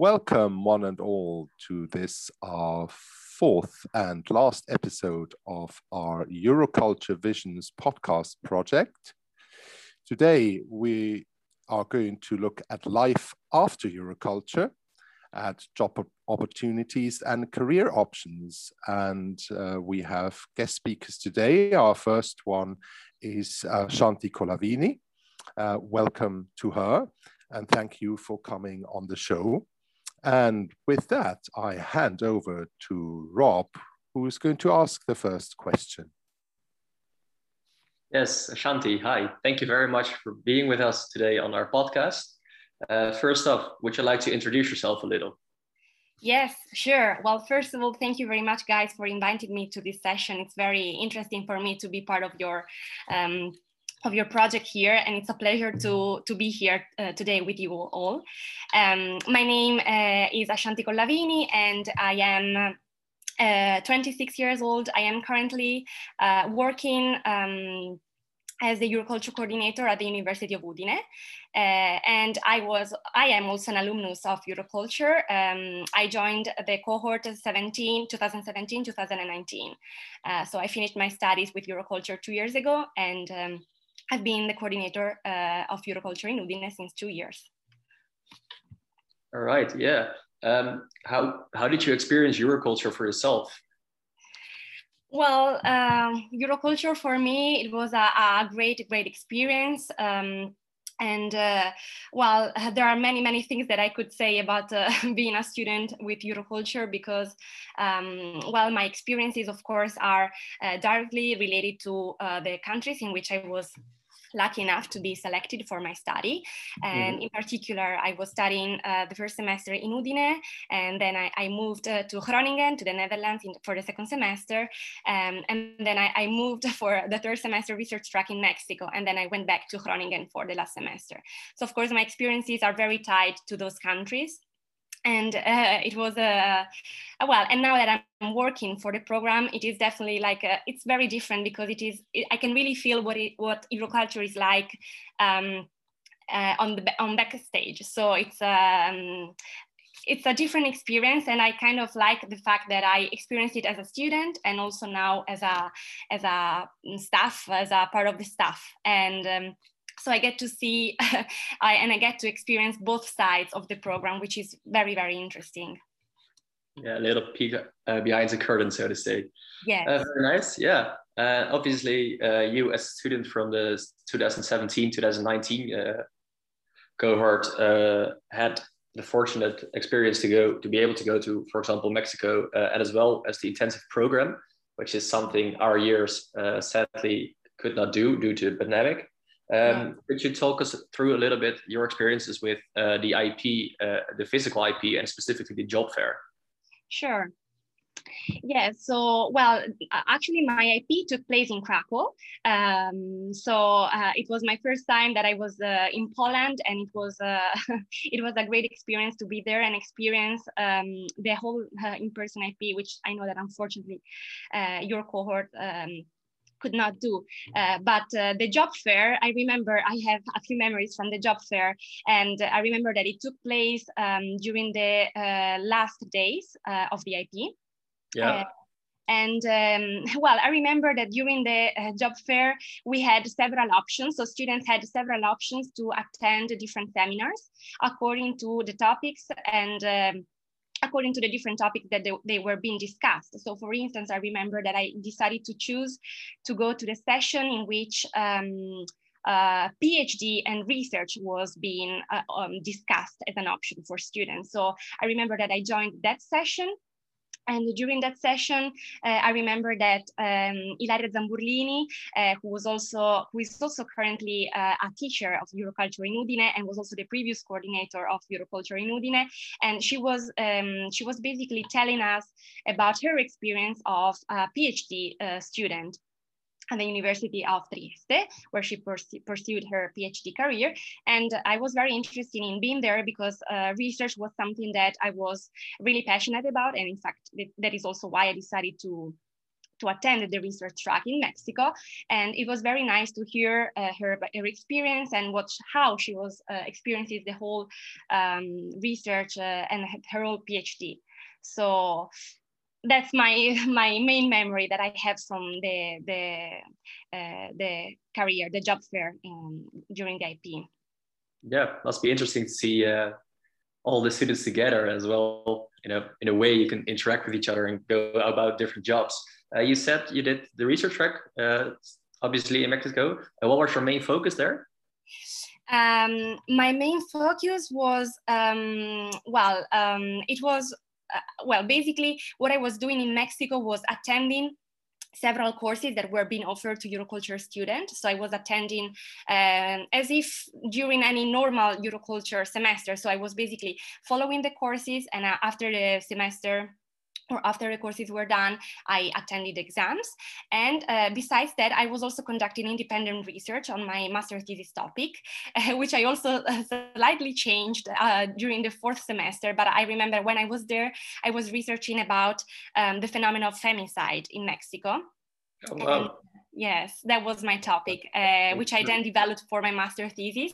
Welcome, one and all, to this our fourth and last episode of our Euroculture Visions podcast project. Today, we are going to look at life after Euroculture, at job opportunities and career options. And uh, we have guest speakers today. Our first one is uh, Shanti Colavini. Uh, welcome to her and thank you for coming on the show. And with that, I hand over to Rob, who is going to ask the first question. Yes, Shanti, hi. Thank you very much for being with us today on our podcast. Uh, first off, would you like to introduce yourself a little? Yes, sure. Well, first of all, thank you very much, guys, for inviting me to this session. It's very interesting for me to be part of your um, of your project here and it's a pleasure to, to be here uh, today with you all. Um, my name uh, is Ashanti Collavini and I am uh, 26 years old. I am currently uh, working um, as the Euroculture coordinator at the University of Udine. Uh, and I was, I am also an alumnus of Euroculture. Um, I joined the cohort 17, 2017, 2019. Uh, so I finished my studies with Euroculture two years ago and um, I've been the coordinator uh, of Euroculture in Udine since two years. All right, yeah. Um, how, how did you experience Euroculture for yourself? Well, um, Euroculture for me, it was a, a great, great experience. Um, and uh, well, there are many, many things that I could say about uh, being a student with Euroculture because, um, well, my experiences, of course, are uh, directly related to uh, the countries in which I was lucky enough to be selected for my study. And mm-hmm. in particular, I was studying uh, the first semester in Udine, and then I, I moved uh, to Groningen, to the Netherlands in, for the second semester. Um, and then I, I, moved for the third semester research track in Mexico, and then I went back to Groningen for the last semester. So, of course, my experiences are very tied to those countries and uh, it was a uh, well and now that i'm working for the program it is definitely like a, it's very different because it is it, i can really feel what it what euroculture is like um, uh, on the on backstage. So it's um, it's a different experience and i kind of like the fact that i experienced it as a student and also now as a as a staff as a part of the staff. And um, so I get to see I, and I get to experience both sides of the program, which is very, very interesting. Yeah, a little peek uh, behind the curtain, so to say. Yeah. Uh, very nice. Yeah. Uh, obviously, uh, you as a student from the 2017-2019 uh, cohort uh, had the fortunate experience to go to be able to go to, for example, Mexico, and as well as the intensive program, which is something our years sadly could not do due to the pandemic. Um. Could you talk us through a little bit your experiences with uh, the IP, uh, the physical IP, and specifically the job fair? Sure. Yeah, so well, actually, my IP took place in Krakow. Um, so uh, it was my first time that I was uh, in Poland, and it was uh, it was a great experience to be there and experience um, the whole uh, in-person IP, which I know that unfortunately uh, your cohort um, could not do. Uh, but uh, the job fair, I remember I have a few memories from the job fair, and I remember that it took place um, during the uh, last days uh, of the IP. Yeah. Uh, and um, well, I remember that during the uh, job fair, we had several options. So students had several options to attend different seminars according to the topics and um, according to the different topics that they, they, were being discussed. So for instance, I remember that I decided to choose to go to the session in which um, uh, PhD and research was being uh, um, discussed as an option for students. So I remember that I joined that session and during that session, uh, I remember that um, Ilaria Zamburlini, uh, who was also who is also currently uh, a teacher of Euroculture in Udine and was also the previous coordinator of Euroculture in Udine, and she was um, she was basically telling us about her experience of a PhD uh, student at the University of Trieste, where she pursued her PhD career. And I was very interested in being there because uh, research was something that I was really passionate about. And in fact, that is also why I decided to to attend the research track in Mexico. And it was very nice to hear uh, her, her experience and watch how she was uh, experiencing the whole um, research uh, and her whole PhD. So that's my my main memory that I have from the the uh, the career, the job fair um, during the IP. Yeah, must be interesting to see uh, all the students together as well. You know, in a way you can interact with each other and go about different jobs. Uh, you said you did the research track, uh, obviously in Mexico. Uh, what was your main focus there? Um, my main focus was um, well, um, it was uh, well, basically what I was doing in Mexico was attending several courses that were being offered to Euroculture students. So I was attending um, as if during any normal Euroculture semester. So I was basically following the courses and uh, after the semester, or after the courses were done, I attended exams. And uh, besides that, I was also conducting independent research on my master's thesis topic, uh, which I also uh, slightly changed uh, during the fourth semester. But I remember when I was there, I was researching about um, the phenomenon of femicide in Mexico. Oh, wow. And Yes, that was my topic, uh, which I then developed for my master thesis.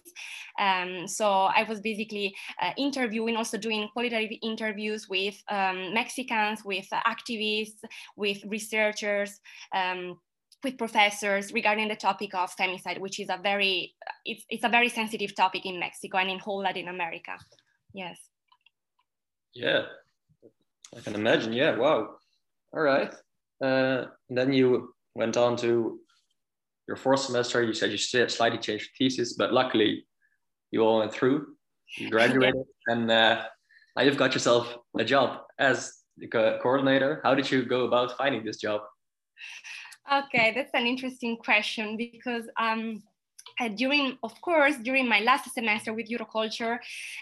Um, so I was basically uh, interviewing, also doing qualitative interviews with um, Mexicans, with activists, with researchers. Um, with professors regarding the topic of femicide, which is a very it's, it's a very sensitive topic in Mexico and in whole Latin America. Yes. Yeah, I can imagine. Yeah. Wow. All right. Uh, then you went on to your fourth semester. You said you slightly changed your thesis, but luckily you all went through. You graduated, and uh, now you've got yourself a job as the co coordinator. How did you go about finding this job? Okay, that's an interesting question because um, uh, during, of course, during my last semester with Euroculture,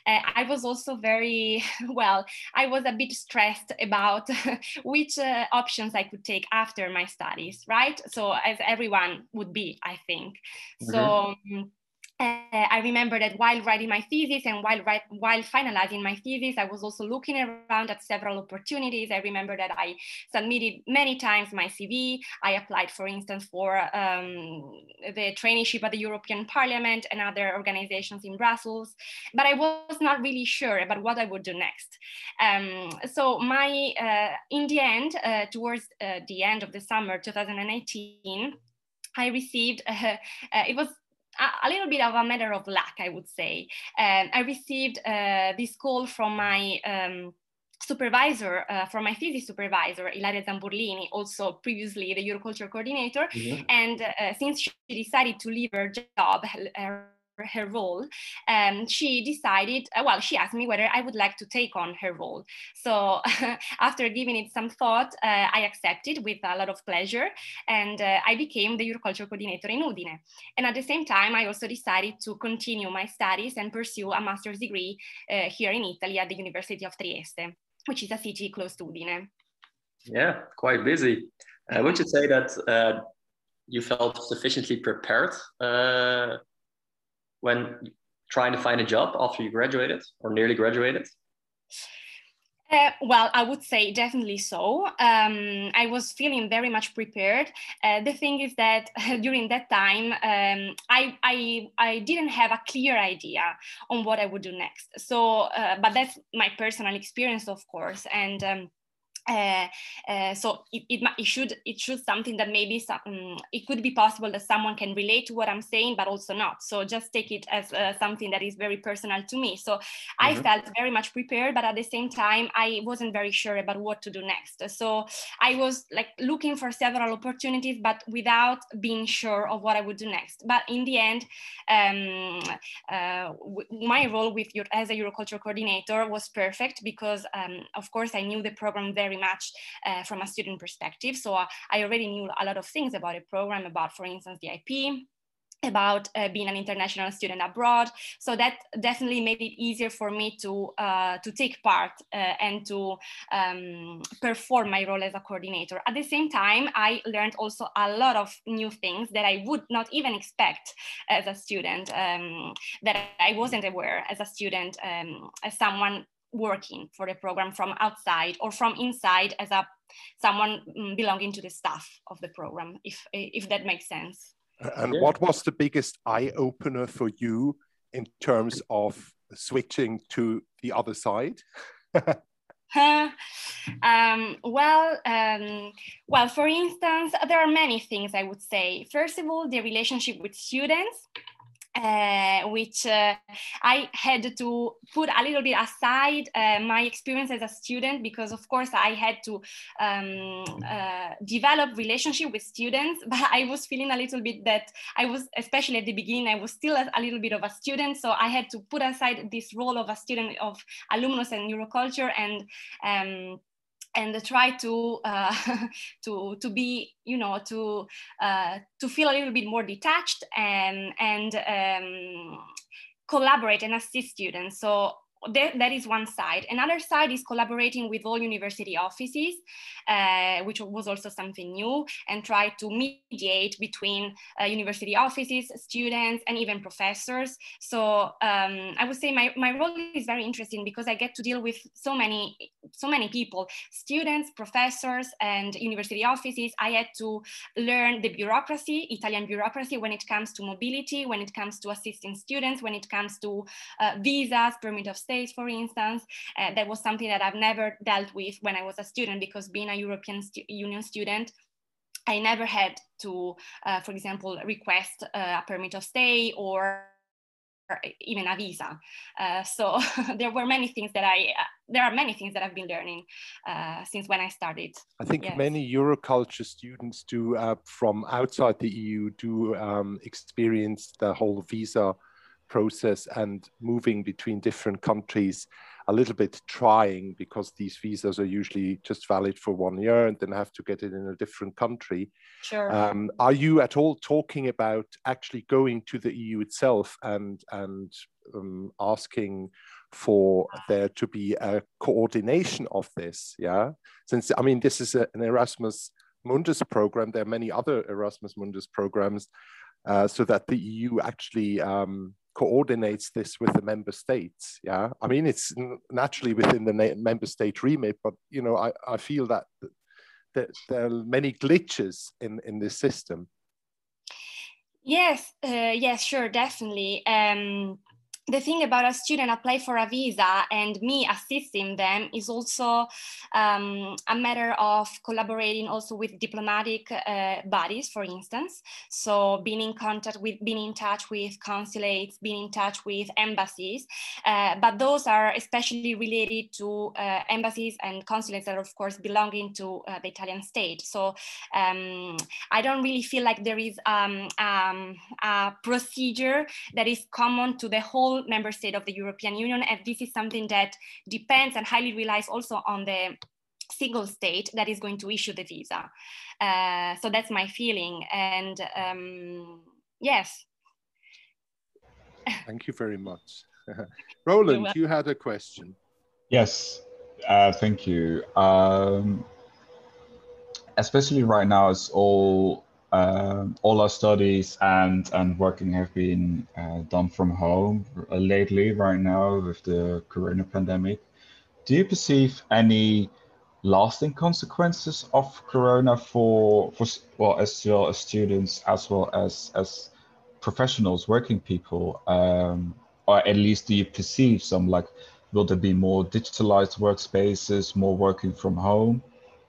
uh, I was also very, well, I was a bit stressed about which uh, options I could take after my studies, right? So as everyone would be, I think. Mm -hmm. So um, uh, I remember that while writing my thesis and while write, while finalizing my thesis, I was also looking around at several opportunities. I remember that I submitted many times my CV. I applied, for instance, for um, the traineeship at the European Parliament and other organizations in Brussels, but I was not really sure about what I would do next. Um, so my, uh, in the end, uh, towards uh, the end of the summer 2018, I received, uh, uh, it was a, little bit of a matter of luck, I would say. Um, I received uh, this call from my um, supervisor, uh, from my thesis supervisor, Ilaria Zamburlini, also previously the Euroculture coordinator. Mm -hmm. And uh, since she decided to leave her job, her her role, um, she decided, uh, well, she asked me whether I would like to take on her role. So after giving it some thought, uh, I accepted with a lot of pleasure and uh, I became the Euroculture coordinator in Udine. And at the same time, I also decided to continue my studies and pursue a master's degree uh, here in Italy at the University of Trieste, which is a city close to Udine. Yeah, quite busy. Uh, would you say that you felt sufficiently prepared when trying to find a job after you graduated or nearly graduated? Uh, well, I would say definitely so. Um, I was feeling very much prepared. Uh, the thing is that during that time, um, I, I, I didn't have a clear idea on what I would do next. So, uh, but that's my personal experience, of course. And um, uh, uh, so it, it, it, should it should something that maybe some, um, it could be possible that someone can relate to what I'm saying, but also not. So just take it as uh, something that is very personal to me. So mm-hmm. I felt very much prepared, but at the same time, I wasn't very sure about what to do next. So I was like looking for several opportunities, but without being sure of what I would do next. But in the end, um, uh, w- my role with your as a Euroculture coordinator was perfect because, um, of course, I knew the program very very much uh, from a student perspective. So I already knew a lot of things about the program, about, for instance, the IP, about uh, being an international student abroad. So that definitely made it easier for me to, uh, to take part uh, and to um, perform my role as a coordinator. At the same time, I learned also a lot of new things that I would not even expect as a student, um, that I wasn't aware as a student, um, as someone working for the program from outside or from inside as a someone mm, belonging to the staff of the program, if if that makes sense. And what was the biggest eye opener for you in terms of switching to the other side? um, well, um, well, for instance, there are many things I would say. First of all, the relationship with students uh, which uh, I had to put a little bit aside uh, my experience as a student because, of course, I had to um, uh, develop relationship with students. But I was feeling a little bit that I was, especially at the beginning, I was still a, a little bit of a student. So I had to put aside this role of a student of alumnus and Euroculture and um, and try to uh, to to be you know to uh, to feel a little bit more detached and and um, collaborate and assist students. So that, that is one side. Another side is collaborating with all university offices, uh, which was also something new, and try to mediate between uh, university offices, students, and even professors. So um, I would say my, my role is very interesting because I get to deal with so many, so many people, students, professors, and university offices. I had to learn the bureaucracy, Italian bureaucracy, when it comes to mobility, when it comes to assisting students, when it comes to uh, visas, permit of stay, for instance. Uh, that was something that I've never dealt with when I was a student because being a European stu Union student, I never had to, uh, for example, request uh, a permit of stay or even a visa. Uh, so there were many things that I, uh, there are many things that I've been learning uh, since when I started. I think yes. many Euroculture students do uh, from outside the EU do um, experience the whole visa process and moving between different countries a little bit trying because these visas are usually just valid for one year and then have to get it in a different country. Sure. Um, are you at all talking about actually going to the EU itself and and um, asking for there to be a coordination of this? Yeah, since I mean this is a, an Erasmus Mundus program. There are many other Erasmus Mundus programs, uh, so that the EU actually um, coordinates this with the member states. Yeah, I mean it's naturally within the member state remit, but you know I, I feel that, that there are many glitches in in this system. Yes, uh, yes, sure, definitely. Um, the thing about a student apply for a visa and me assisting them is also um, a matter of collaborating also with diplomatic uh, bodies, for instance. So being in contact with, being in touch with consulates, being in touch with embassies, uh, but those are especially related to uh, embassies and consulates that are of course belonging to uh, the Italian state. So um, I don't really feel like there is um, um a procedure that is common to the whole whole member state of the European Union. And this is something that depends and highly relies also on the single state that is going to issue the visa. Uh, so that's my feeling. And um, yes. Thank you very much. Roland, you had a question. Yes, uh, thank you. Um, especially right now, it's all um, all our studies and and working have been uh, done from home uh, lately right now with the corona pandemic. Do you perceive any lasting consequences of corona for for well as well as students as well as as professionals working people? Um, or at least do you perceive some like will there be more digitalized workspaces more working from home?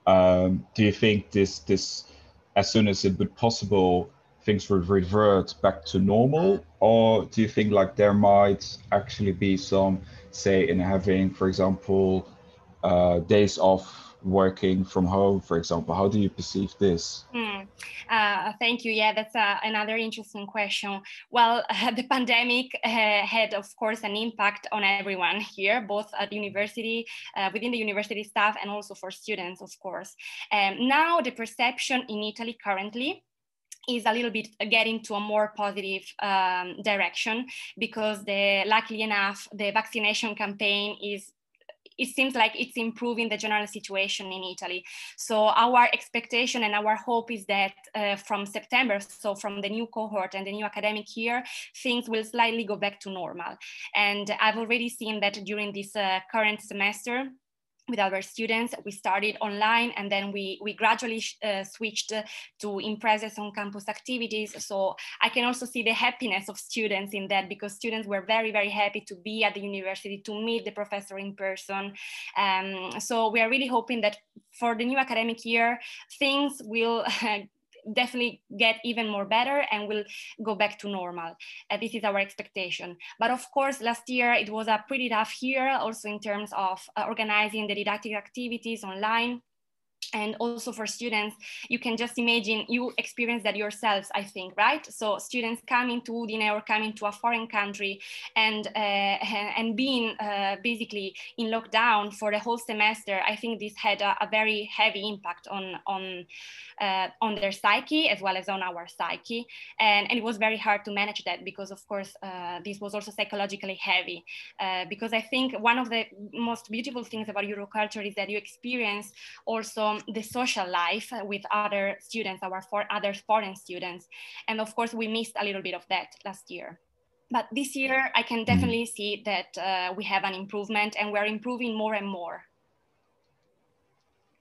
Um, do you think this this as soon as it would possible, things would revert back to normal? Or do you think like there might actually be some say in having, for example, uh, days off working from home, for example? How do you perceive this? Mm. Uh, thank you. Yeah, that's uh, another interesting question. Well, uh, the pandemic uh, had, of course, an impact on everyone here, both at university, uh, within the university staff, and also for students, of course. Um, now, the perception in Italy currently is a little bit getting to a more positive um, direction because the luckily enough the vaccination campaign is it seems like it's improving the general situation in Italy. So our expectation and our hope is that uh, from September, so from the new cohort and the new academic year, things will slightly go back to normal. And I've already seen that during this uh, current semester, with our students. We started online and then we, we gradually uh, switched to in-presence on-campus activities. So I can also see the happiness of students in that because students were very, very happy to be at the university, to meet the professor in person. Um, so we are really hoping that for the new academic year, things will definitely get even more better and will go back to normal. Uh, this is our expectation. But of course, last year it was a pretty tough year also in terms of uh, organizing the didactic activities online and also for students you can just imagine you experience that yourselves i think right? So students coming to udine or coming to a foreign country and uh, and being uh, basically in lockdown for the whole semester i think this had a, a very heavy impact on on uh, on their psyche as well as on our psyche. And, and it was very hard to manage that because of course uh, this was also psychologically heavy. Uh, because i think one of the most beautiful things about euroculture is that you experience also the social life with other students, our for other foreign students. And of course, we missed a little bit of that last year. But this year, I can mm-hmm. definitely see that uh, we have an improvement and we're improving more and more.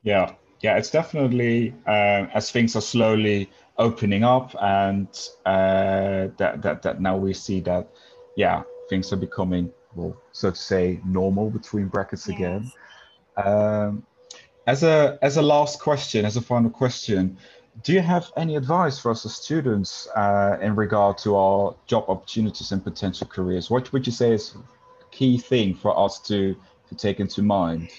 Yeah, yeah, it's definitely uh, as things are slowly opening up and uh, that, that, that now we see that, yeah, things are becoming, well, so to say, normal between brackets yes. again. Um, as a as a last question, as a final question, do you have any advice for us as students uh, in regard to our job opportunities and potential careers? What would you say is a key thing for us to to take into mind?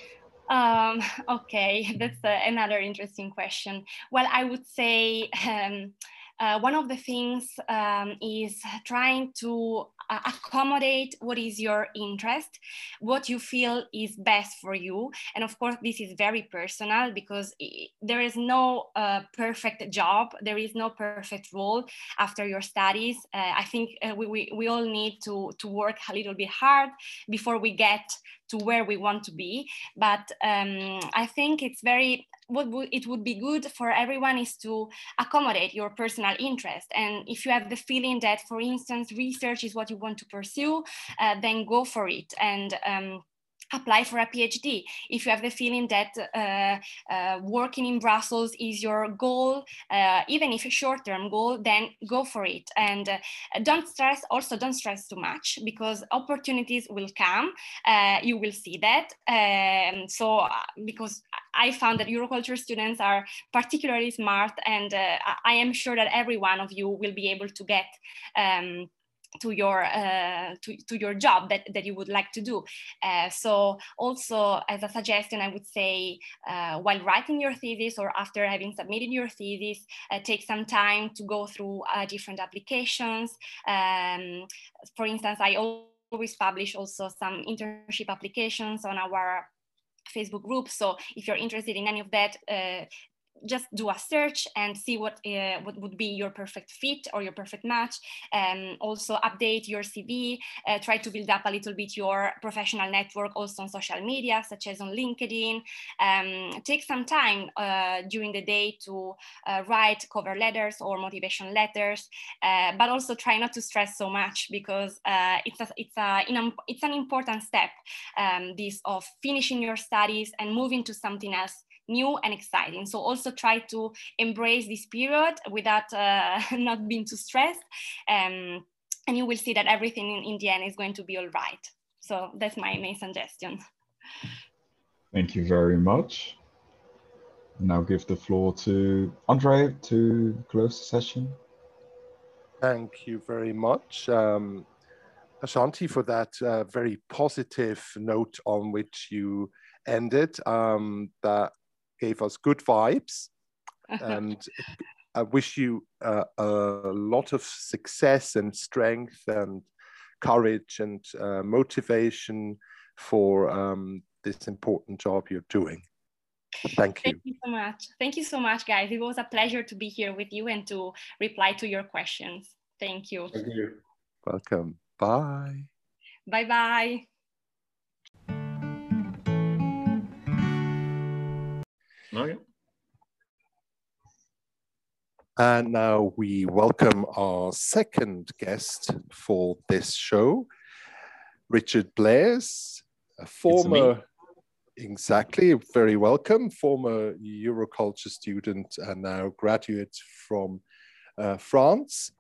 Um, okay, that's uh, another interesting question. Well, I would say um, uh, one of the things um, is trying to uh, accommodate what is your interest, what you feel is best for you. And of course, this is very personal because there is no uh, perfect job, there is no perfect role after your studies. Uh, I think uh, we, we, we all need to, to work a little bit hard before we get to where we want to be. But um, I think it's very what it would be good for everyone is to accommodate your personal interest. And if you have the feeling that, for instance, research is what you want to pursue, uh, then go for it. And um, apply for a PhD. If you have the feeling that uh, uh, working in Brussels is your goal, uh, even if a short-term goal, then go for it. And uh, don't stress, also don't stress too much because opportunities will come. Uh, you will see that. Um, so uh, because I found that Euroculture students are particularly smart and I am sure that every one of you will be able to get um, to your uh, to, to your job that, that you would like to do uh, so also as a suggestion i would say uh, while writing your thesis or after having submitted your thesis uh, take some time to go through uh, different applications um, for instance i always publish also some internship applications on our Facebook group. So if you're interested in any of that, uh, just do a search and see what uh, what would be your perfect fit or your perfect match. Um, also update your CV. Uh, try to build up a little bit your professional network also on social media, such as on LinkedIn. Um, take some time uh, during the day to uh, write cover letters or motivation letters, uh, but also try not to stress so much because uh, it's a, it's a it's an important step. Um, this of finishing your studies and moving to something else new and exciting. So also try to embrace this period without uh, not being too stressed. Um, and you will see that everything in, in the end is going to be all right. So that's my main suggestion. Thank you very much. Now give the floor to Andre to close the session. Thank you very much, um, Ashanti, for that uh, very positive note on which you ended. Um, that gave us good vibes. and I wish you uh, a lot of success and strength and courage and uh, motivation for um, this important job you're doing. Thank you. Thank you so much. Thank you so much, guys. It was a pleasure to be here with you and to reply to your questions. Thank you. Thank you. Welcome. Bye. Bye bye. Okay. And now we welcome our second guest for this show, Richard Blairs, a former, exactly, very welcome, former Euroculture student and now graduate from uh, France.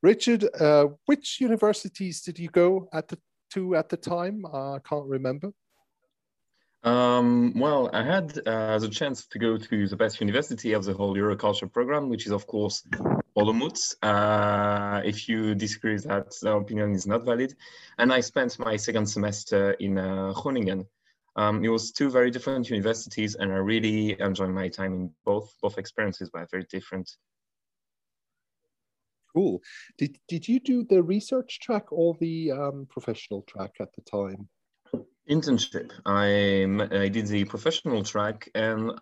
Richard, uh, which universities did you go at the to at the time? I can't remember. Um, well, I had uh, the chance to go to the best university of the whole Euroculture program, which is, of course, Olomouc. Uh, if you disagree with that, the opinion is not valid. And I spent my second semester in uh, Groningen. Um, it was two very different universities, and I really enjoyed my time in both. Both experiences were very different. Cool. Did, did you do the research track or the um, professional track at the time? Internship. I, I did the professional track and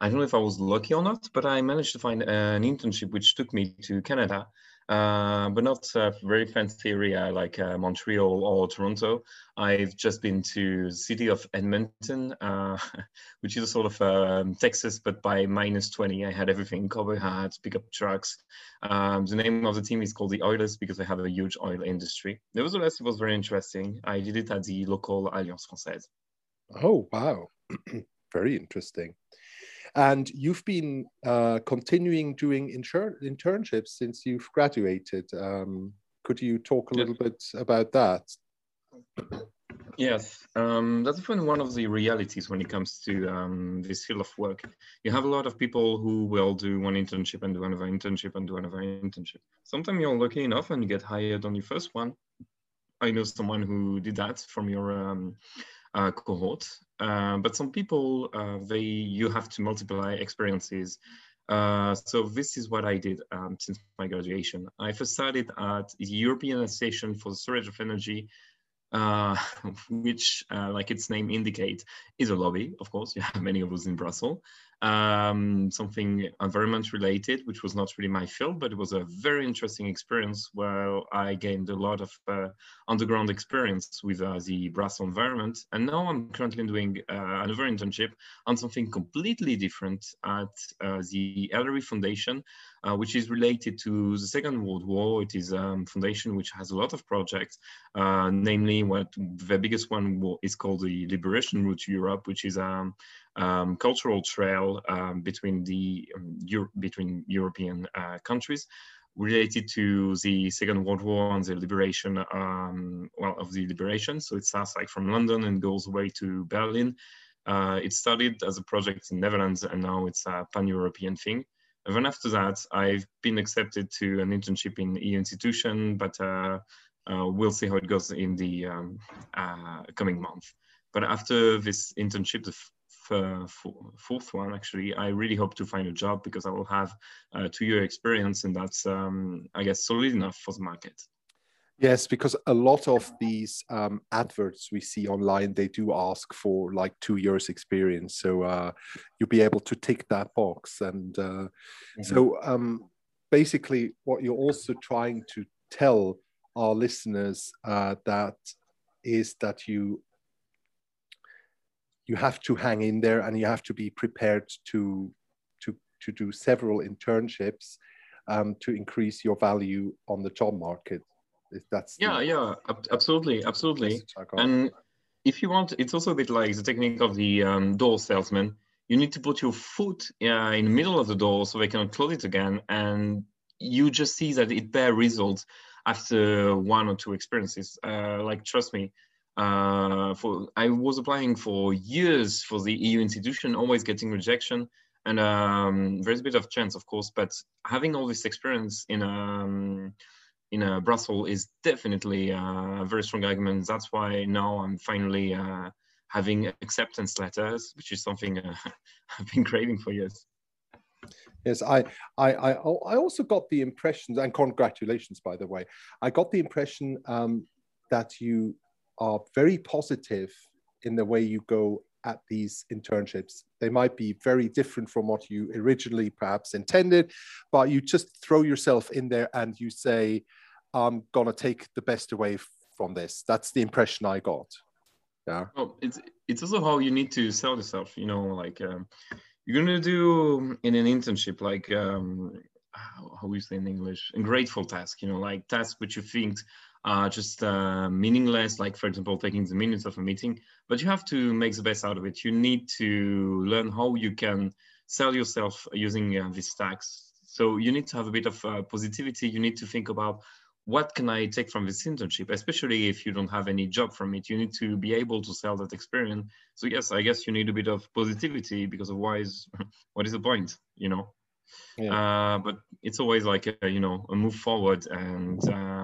I don't know if I was lucky or not, but I managed to find uh, an internship which took me to Canada uh, but not a very fancy area like uh, Montreal or Toronto. I've just been to city of Edmonton, uh, which is a sort of um, Texas, but by minus 20. I had everything, cowboy hats, pickup trucks. Um, the name of the team is called the Oilers because they have a huge oil industry. Nevertheless, it was very interesting. I did it at the local Alliance Française. Oh, wow. very interesting. And you've been uh, continuing doing internships since you've graduated. Um, could you talk a little bit about that? Yes, um, that's often one of the realities when it comes to um, this field of work. You have a lot of people who will do one internship and do another internship and do another internship. Sometimes you're lucky enough and you get hired on your first one. I know someone who did that from your um, uh, cohort. Uh, but some people, uh, they you have to multiply experiences. Uh, so this is what I did um, since my graduation. I first started at the European Association for the Storage of Energy, uh, which, uh, like its name indicate, is a lobby. Of course, you have many of those in Brussels um, something environment related, which was not really my field, but it was a very interesting experience where I gained a lot of uh, underground experience with uh, the Brussels environment. And now I'm currently doing uh, another internship on something completely different at uh, the Ellery Foundation, uh, which is related to the Second World War. It is a um, foundation which has a lot of projects, uh, namely what the biggest one is called the Liberation Route to Europe, which is a um, cultural trail um, between the um, Euro between European uh, countries related to the Second World War and the liberation, um, well, of the liberation. So it starts like from London and goes away to Berlin. Uh, it started as a project in Netherlands and now it's a pan-European thing. And then after that, I've been accepted to an internship in EU institution, but uh, uh, we'll see how it goes in the um, uh, coming month. But after this internship, the uh, fourth one actually i really hope to find a job because i will have a two year experience and that's um, i guess solid enough for the market yes because a lot of these um, adverts we see online they do ask for like two years experience so uh, you'll be able to tick that box and uh, mm-hmm. so um, basically what you're also trying to tell our listeners uh, that is that you you have to hang in there and you have to be prepared to to to do several internships um, to increase your value on the job market. If that's yeah, the, yeah, absolutely, absolutely. And if you want, it's also a bit like the technique of the um, door salesman. You need to put your foot uh, in the middle of the door so they cannot close it again, and you just see that it bear results after one or two experiences. Uh, like trust me, uh, for I was applying for years for the EU institution, always getting rejection. And um, there's a bit of chance, of course, but having all this experience in um, in a Brussels is definitely a very strong argument. That's why now I'm finally uh, having acceptance letters, which is something uh, I've been craving for years. Yes, I, I, I, I also got the impression, and congratulations, by the way. I got the impression um, that you are very positive in the way you go at these internships. They might be very different from what you originally perhaps intended, but you just throw yourself in there and you say, I'm going to take the best away from this. That's the impression I got. Yeah. Well, it's, it's also how you need to sell yourself, you know, like, um, you're gonna do in an internship like um, how, how we say in English, a grateful task. You know, like tasks which you think are just uh, meaningless. Like for example, taking the minutes of a meeting, but you have to make the best out of it. You need to learn how you can sell yourself using uh, these tasks. So you need to have a bit of uh, positivity. You need to think about what can I take from this internship, especially if you don't have any job from it. You need to be able to sell that experience. So yes, I guess you need a bit of positivity because otherwise, what is the point, you know? Yeah. Uh, but it's always like a, you know a move forward, and um,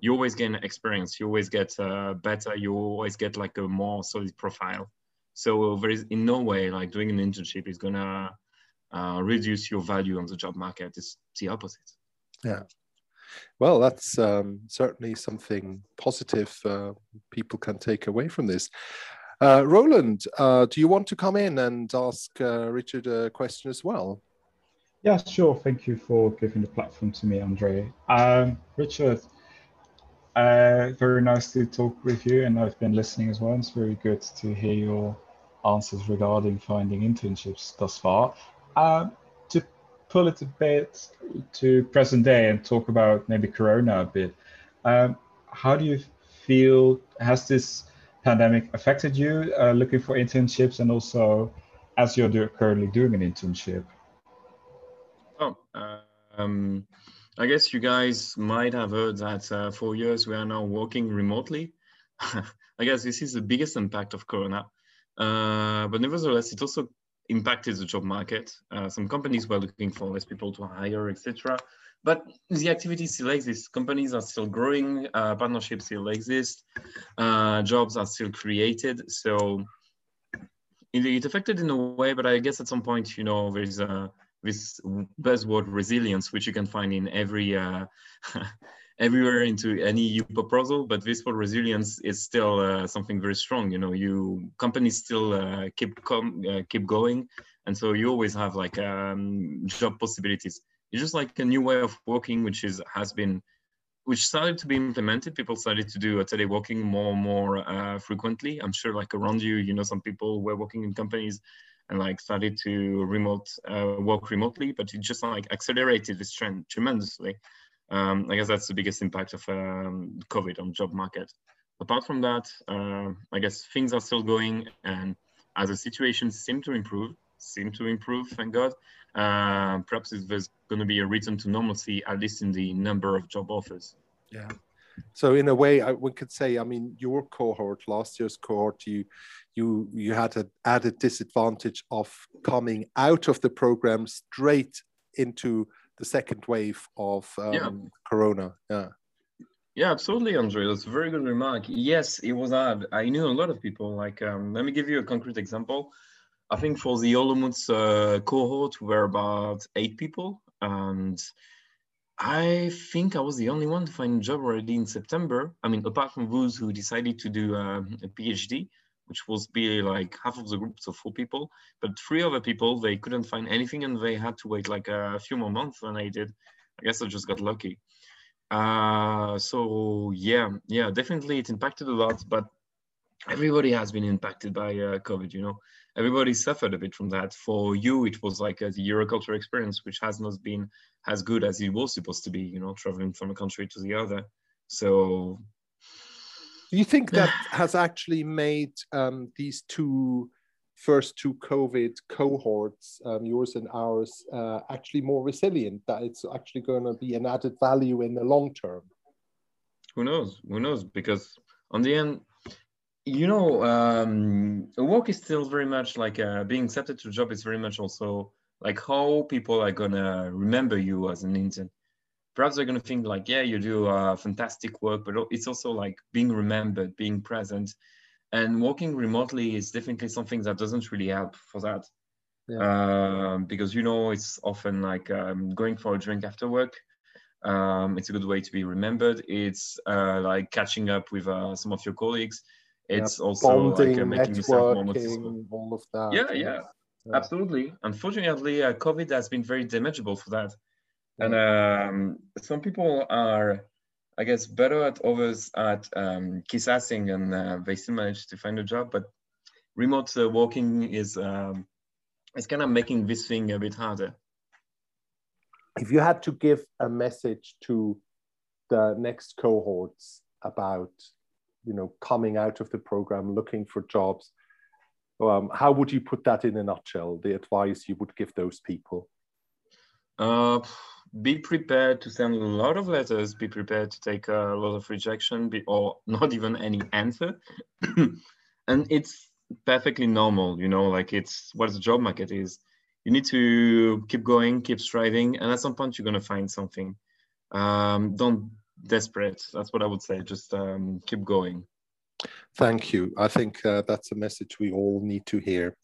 you always gain experience. You always get uh, better. You always get like a more solid profile. So there is in no way like doing an internship is gonna uh, reduce your value on the job market. It's the opposite. Yeah. Well, that's um, certainly something positive uh, people can take away from this. Uh, Roland, uh, do you want to come in and ask uh, Richard a question as well? Yeah, sure. Thank you for giving the platform to me, Andre. Um, Richard, uh, very nice to talk with you, and I've been listening as well. It's very good to hear your answers regarding finding internships thus far. Um, to pull it a bit to present day and talk about maybe Corona a bit. Um, how do you feel? Has this pandemic affected you uh, looking for internships and also as you're do currently doing an internship? Oh, um, I guess you guys might have heard that uh, for years we are now working remotely. I guess this is the biggest impact of Corona. Uh, but nevertheless, it also impacted the job market. Uh, some companies were looking for less people to hire, etc. But the activity still exists. Companies are still growing, uh, partnerships still exist, uh, jobs are still created. So it, it, affected in a way, but I guess at some point, you know, there's a, this buzzword resilience, which you can find in every uh, everywhere into any proposal, but this for resilience is still uh, something very strong. You know, you companies still uh, keep com- uh, keep going, and so you always have like um, job possibilities. It's just like a new way of working, which is has been, which started to be implemented. People started to do teleworking more and more uh, frequently. I'm sure, like around you, you know, some people were working in companies and like started to remote uh, work remotely, but it just like accelerated this trend tremendously. Um, I guess that's the biggest impact of um, COVID on job market. Apart from that, uh, I guess things are still going, and as the situation seem to improve, seem to improve, thank God. Uh, perhaps there's going to be a return to normalcy, at least in the number of job offers. Yeah. So in a way, I, we could say, I mean, your cohort, last year's cohort, you you you had an added disadvantage of coming out of the program straight into the second wave of um, yeah. Corona. Yeah. Yeah, absolutely, Andre. That's a very good remark. Yes, it was hard. I knew a lot of people. Like, um, let me give you a concrete example. I think for the Olomouc uh, cohort, we were about eight people, and I think I was the only one to find a job already in September. I mean, apart from those who decided to do uh, a PhD, which was be like half of the group, so four people. But three other people, they couldn't find anything and they had to wait like a few more months than I did. I guess I just got lucky. Uh, so yeah, yeah, definitely it impacted a lot, but everybody has been impacted by uh, COVID, you know. Everybody suffered a bit from that. For you, it was like a, the Euroculture experience, which has not been as good as it was supposed to be, you know, traveling from a country to the other. So do you think that has actually made um, these two first two COVID cohorts, um, yours and ours, uh, actually more resilient? That it's actually going to be an added value in the long term? Who knows? Who knows? Because on the end, you know, um, work is still very much like uh, being accepted to a job is very much also like how people are gonna remember you as an intern perhaps they're going to think like, yeah, you do uh, fantastic work, but it's also like being remembered, being present. And working remotely is definitely something that doesn't really help for that. Yeah. Um, because, you know, it's often like um, going for a drink after work. Um, it's a good way to be remembered. It's uh, like catching up with uh, some of your colleagues. It's yeah, also bonding, like uh, making yourself more noticeable. All of that. Yeah, yeah, yeah. absolutely. Unfortunately, uh, COVID has been very damageable for that and um, some people are i guess better at others at um, kiss and uh, they still manage to find a job but remote uh, working is um, it's kind of making this thing a bit harder. If you had to give a message to the next cohorts about, you know, coming out of the program, looking for jobs, um, how would you put that in a nutshell? The advice you would give those people? Uh, be prepared to send a lot of letters. Be prepared to take a lot of rejection, be, or not even any answer. and it's perfectly normal, you know, like it's what the job market is. You need to keep going, keep striving, and at some point you're gonna find something. Um, don't desperate. That's what I would say. Just um, keep going. Thank you. I think uh, that's a message we all need to hear.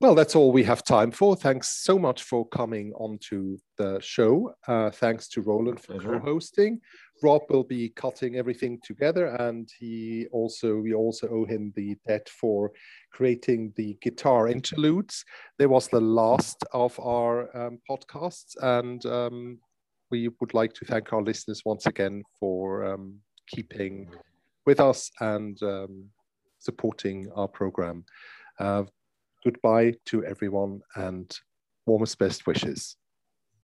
Well, that's all we have time for. Thanks so much for coming onto the show. Uh, thanks to Roland for co-hosting. Rob will be cutting everything together, and he also we also owe him the debt for creating the guitar interludes. There was the last of our um, podcasts, and um, we would like to thank our listeners once again for um, keeping with us and um, supporting our program. Uh, goodbye to everyone and warmest best wishes.